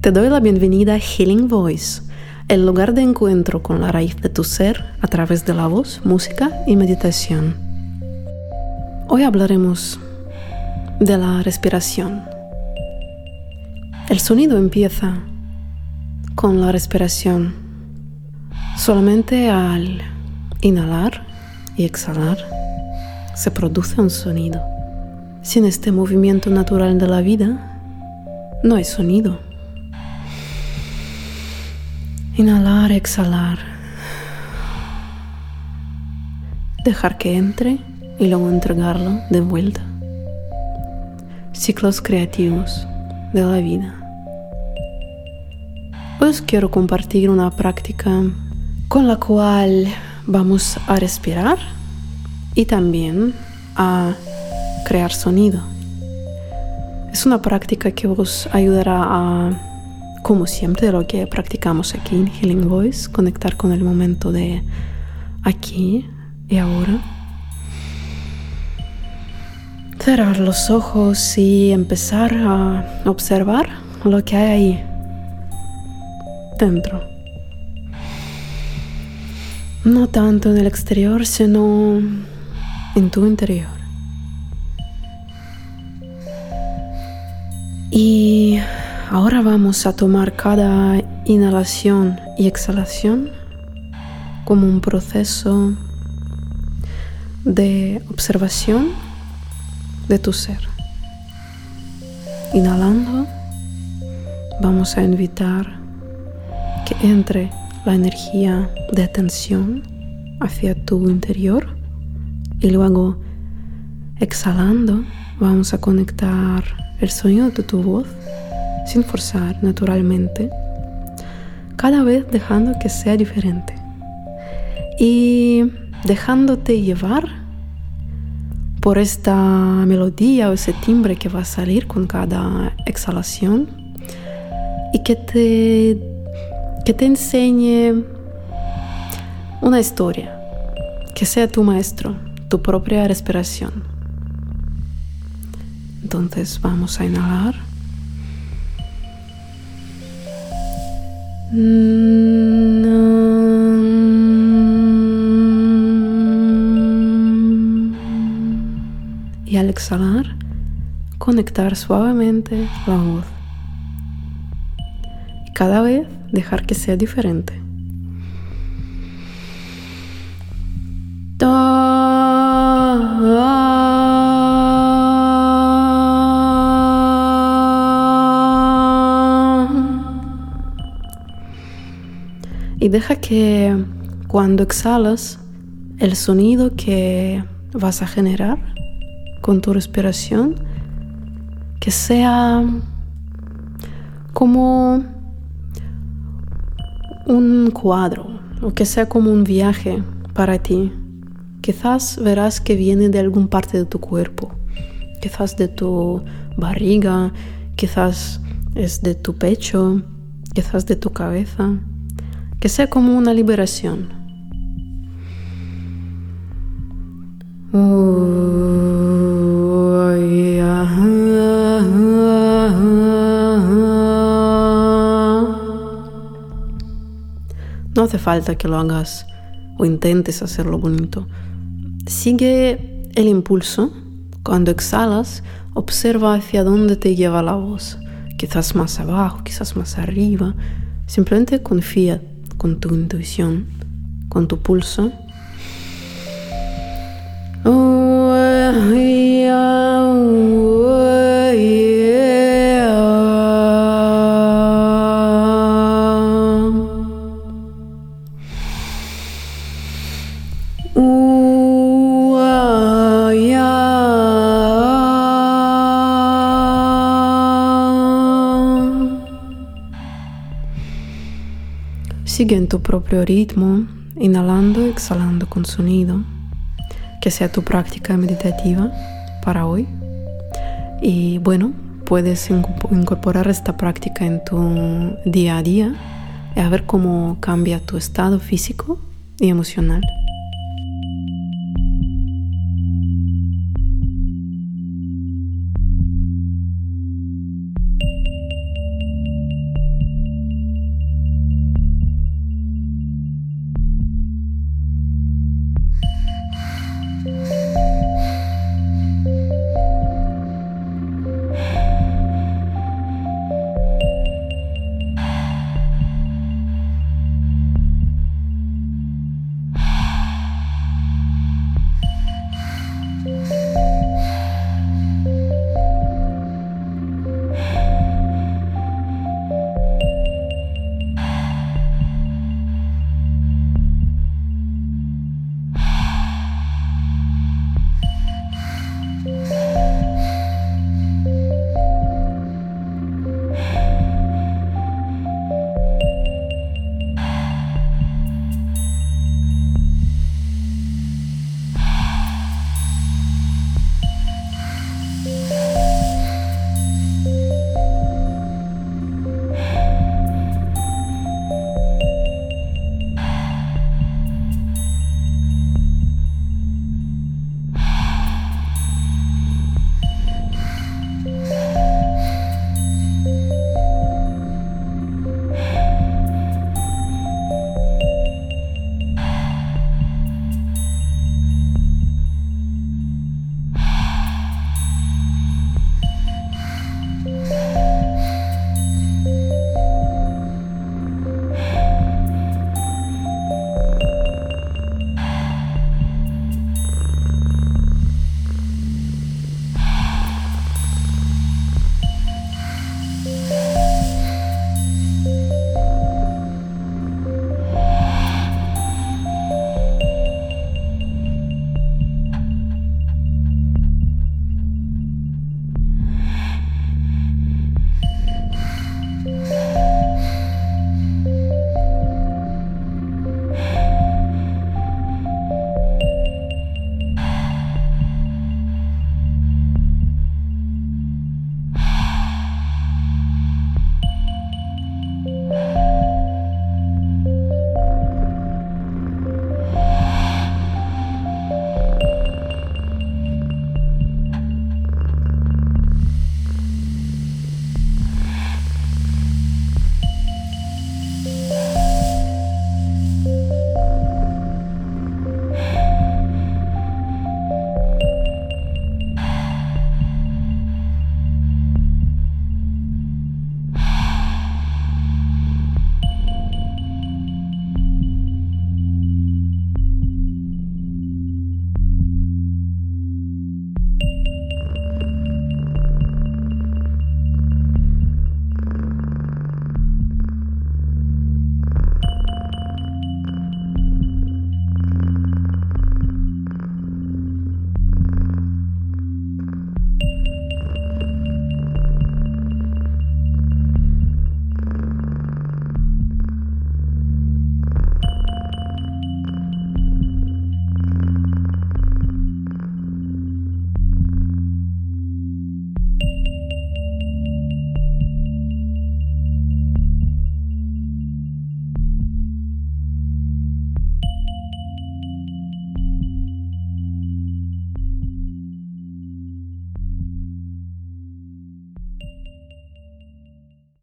Te doy la bienvenida a Healing Voice, el lugar de encuentro con la raíz de tu ser a través de la voz, música y meditación. Hoy hablaremos de la respiración. El sonido empieza con la respiración. Solamente al inhalar y exhalar se produce un sonido. Sin este movimiento natural de la vida, no hay sonido. Inhalar, exhalar. Dejar que entre y luego entregarlo de vuelta. Ciclos creativos de la vida. Os quiero compartir una práctica con la cual vamos a respirar y también a crear sonido. Es una práctica que os ayudará a como siempre, lo que practicamos aquí en Healing Voice, conectar con el momento de aquí y ahora. Cerrar los ojos y empezar a observar lo que hay ahí dentro. No tanto en el exterior, sino en tu interior. Y Ahora vamos a tomar cada inhalación y exhalación como un proceso de observación de tu ser. Inhalando, vamos a invitar que entre la energía de atención hacia tu interior y luego exhalando vamos a conectar el sonido de tu voz sin forzar naturalmente, cada vez dejando que sea diferente y dejándote llevar por esta melodía o ese timbre que va a salir con cada exhalación y que te, que te enseñe una historia, que sea tu maestro, tu propia respiración. Entonces vamos a inhalar. Y al exhalar, conectar suavemente la voz. Y cada vez dejar que sea diferente. Deja que cuando exhalas el sonido que vas a generar con tu respiración, que sea como un cuadro o que sea como un viaje para ti. Quizás verás que viene de alguna parte de tu cuerpo, quizás de tu barriga, quizás es de tu pecho, quizás de tu cabeza que sea como una liberación. No hace falta que lo hagas o intentes hacerlo bonito. Sigue el impulso. Cuando exhalas, observa hacia dónde te lleva la voz. Quizás más abajo, quizás más arriba. Simplemente confía con tu intuición, con tu pulso. Sigue en tu propio ritmo, inhalando exhalando con sonido, que sea tu práctica meditativa para hoy. Y bueno, puedes incorporar esta práctica en tu día a día y a ver cómo cambia tu estado físico y emocional.